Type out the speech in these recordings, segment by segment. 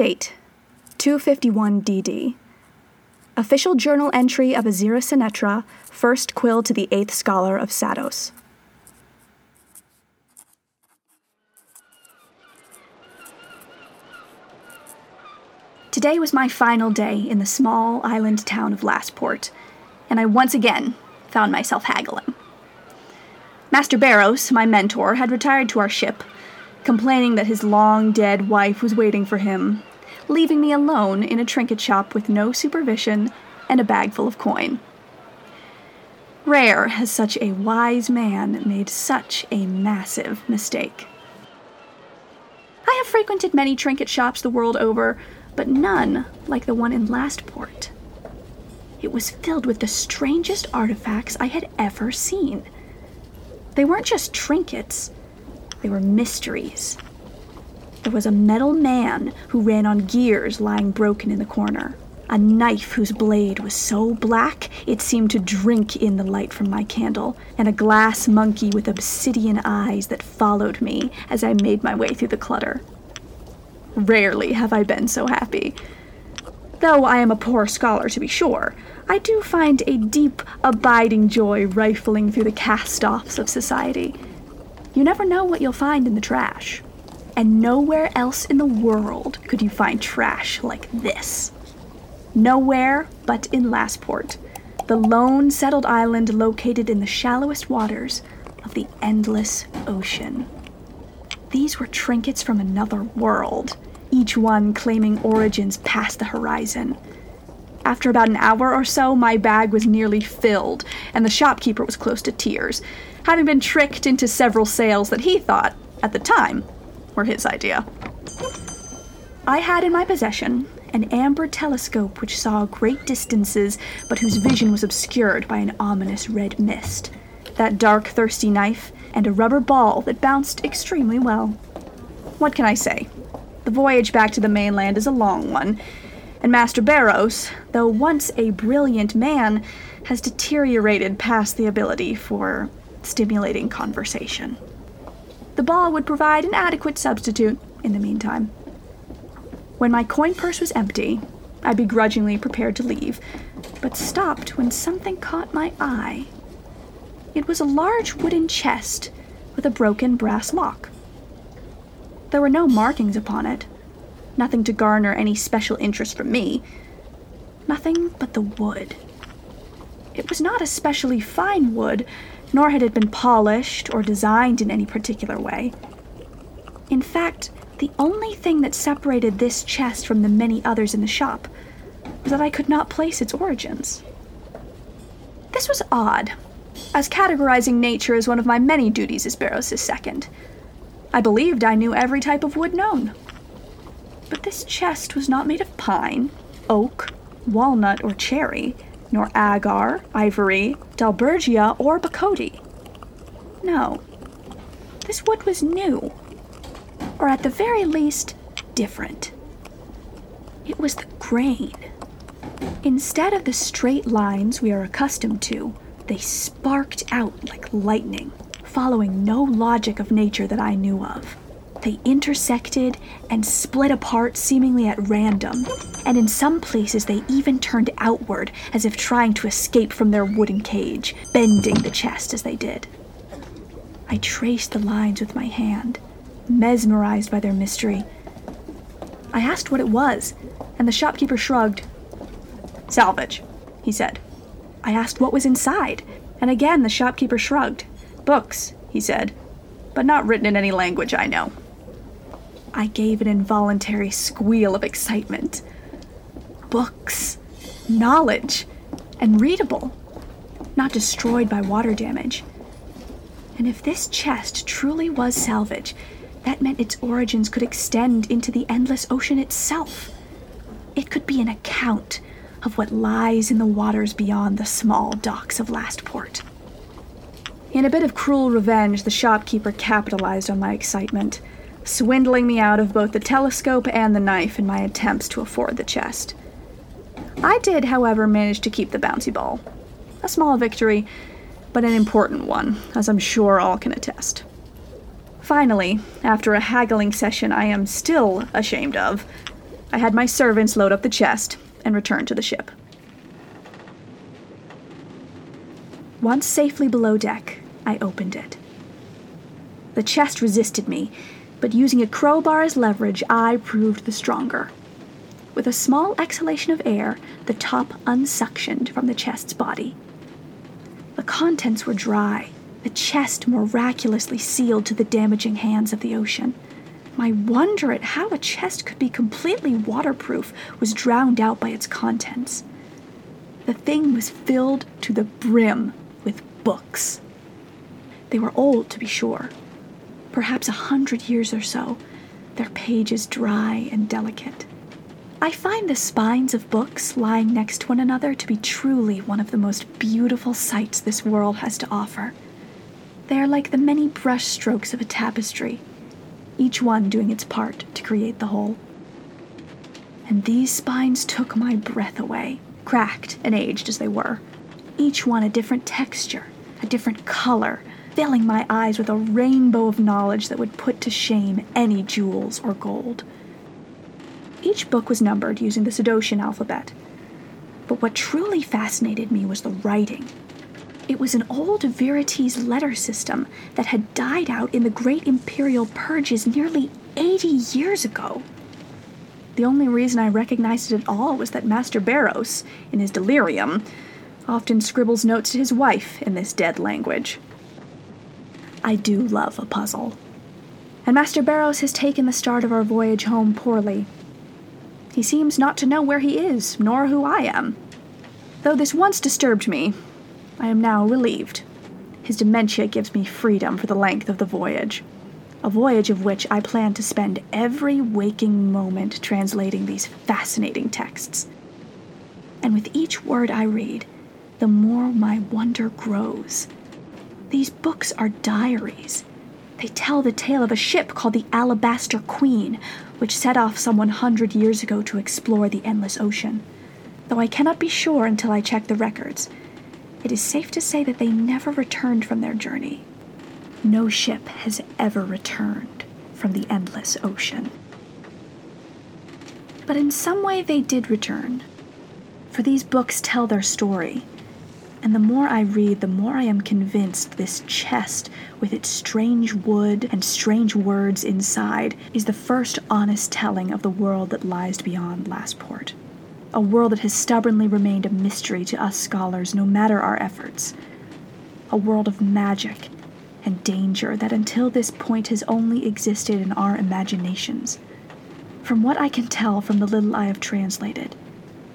Date 251 DD. Official journal entry of Azira Sinetra, first quill to the eighth scholar of Sados. Today was my final day in the small island town of Lastport, and I once again found myself haggling. Master Barrows, my mentor, had retired to our ship, complaining that his long dead wife was waiting for him, leaving me alone in a trinket shop with no supervision and a bag full of coin. Rare has such a wise man made such a massive mistake. I have frequented many trinket shops the world over, but none like the one in Lastport. It was filled with the strangest artifacts I had ever seen. They weren't just trinkets, they were mysteries. There was a metal man who ran on gears lying broken in the corner, a knife whose blade was so black it seemed to drink in the light from my candle, and a glass monkey with obsidian eyes that followed me as I made my way through the clutter. Rarely have I been so happy. Though I am a poor scholar, to be sure, I do find a deep, abiding joy rifling through the cast offs of society. You never know what you'll find in the trash. And nowhere else in the world could you find trash like this. Nowhere but in Lastport, the lone settled island located in the shallowest waters of the endless ocean. These were trinkets from another world, each one claiming origins past the horizon. After about an hour or so, my bag was nearly filled, and the shopkeeper was close to tears, having been tricked into several sales that he thought, at the time, were his idea. I had in my possession an amber telescope which saw great distances, but whose vision was obscured by an ominous red mist, that dark, thirsty knife, and a rubber ball that bounced extremely well. What can I say? The voyage back to the mainland is a long one, and Master Barrows, though once a brilliant man, has deteriorated past the ability for stimulating conversation. The ball would provide an adequate substitute in the meantime. When my coin purse was empty, I begrudgingly prepared to leave, but stopped when something caught my eye. It was a large wooden chest with a broken brass lock. There were no markings upon it, nothing to garner any special interest from me, nothing but the wood. It was not especially fine wood, nor had it been polished or designed in any particular way. In fact, the only thing that separated this chest from the many others in the shop was that I could not place its origins. This was odd, as categorizing nature is one of my many duties as Barrows' second. I believed I knew every type of wood known. But this chest was not made of pine, oak, walnut, or cherry, nor agar, ivory, dalbergia, or bocote. No, this wood was new, or at the very least, different. It was the grain. Instead of the straight lines we are accustomed to, they sparked out like lightning, following no logic of nature that I knew of. They intersected and split apart seemingly at random, and in some places they even turned outward as if trying to escape from their wooden cage, bending the chest as they did. I traced the lines with my hand, mesmerized by their mystery. I asked what it was, and the shopkeeper shrugged. Salvage, he said. I asked what was inside, and again the shopkeeper shrugged. Books, he said, but not written in any language I know. I gave an involuntary squeal of excitement. Books, knowledge, and readable, not destroyed by water damage. And if this chest truly was salvage, that meant its origins could extend into the endless ocean itself. It could be an account of what lies in the waters beyond the small docks of Lastport. In a bit of cruel revenge, the shopkeeper capitalized on my excitement swindling me out of both the telescope and the knife in my attempts to afford the chest. I did, however, manage to keep the bouncy ball. A small victory, but an important one, as I'm sure all can attest. Finally, after a haggling session I am still ashamed of, I had my servants load up the chest and return to the ship. Once safely below deck, I opened it. The chest resisted me, but using a crowbar as leverage, I proved the stronger. With a small exhalation of air, the top unsuctioned from the chest's body. The contents were dry, the chest miraculously sealed to the damaging hands of the ocean. My wonder at how a chest could be completely waterproof was drowned out by its contents. The thing was filled to the brim with books. They were old, to be sure, perhaps a hundred years or so, their pages dry and delicate. I find the spines of books lying next to one another to be truly one of the most beautiful sights this world has to offer. They are like the many brush strokes of a tapestry, each one doing its part to create the whole. And these spines took my breath away, cracked and aged as they were, each one a different texture, a different color, filling my eyes with a rainbow of knowledge that would put to shame any jewels or gold. Each book was numbered using the Sudosian alphabet. But what truly fascinated me was the writing. It was an old Verites letter system that had died out in the Great Imperial Purges nearly 80 years ago. The only reason I recognized it at all was that Master Barrows, in his delirium, often scribbles notes to his wife in this dead language. I do love a puzzle. And Master Barrows has taken the start of our voyage home poorly. He seems not to know where he is, nor who I am. Though this once disturbed me, I am now relieved. His dementia gives me freedom for the length of the voyage. A voyage of which I plan to spend every waking moment translating these fascinating texts. And with each word I read, the more my wonder grows. These books are diaries. They tell the tale of a ship called the Alabaster Queen, which set off some 100 years ago to explore the endless ocean. Though I cannot be sure until I check the records, it is safe to say that they never returned from their journey. No ship has ever returned from the endless ocean. But in some way, they did return, for these books tell their story and the more I read, the more I am convinced this chest, with its strange wood and strange words inside, is the first honest telling of the world that lies beyond Lastport. A world that has stubbornly remained a mystery to us scholars, no matter our efforts. A world of magic and danger that until this point has only existed in our imaginations. From what I can tell from the little I have translated,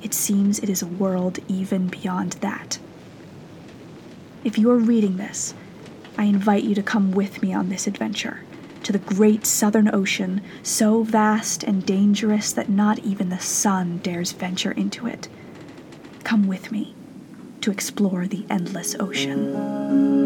it seems it is a world even beyond that. If you are reading this, I invite you to come with me on this adventure to the great southern ocean, so vast and dangerous that not even the sun dares venture into it. Come with me to explore the endless ocean.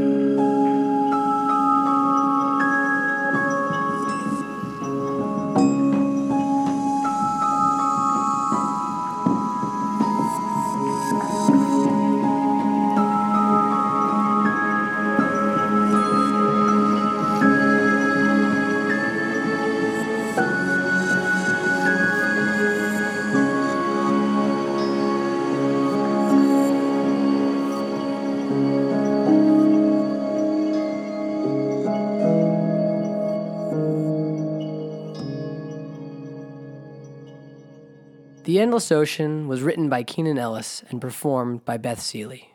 The Endless Ocean was written by Keenan Ellis and performed by Beth Seeley,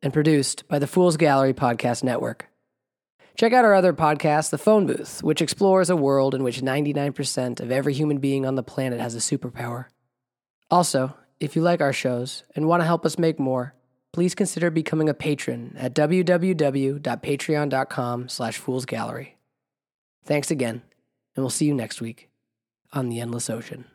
and produced by the Fool's Gallery Podcast Network. Check out our other podcast, The Phone Booth, which explores a world in which 99% of every human being on the planet has a superpower. Also, if you like our shows and want to help us make more, please consider becoming a patron at www.patreon.com slash foolsgallery. Thanks again, and we'll see you next week on The Endless Ocean.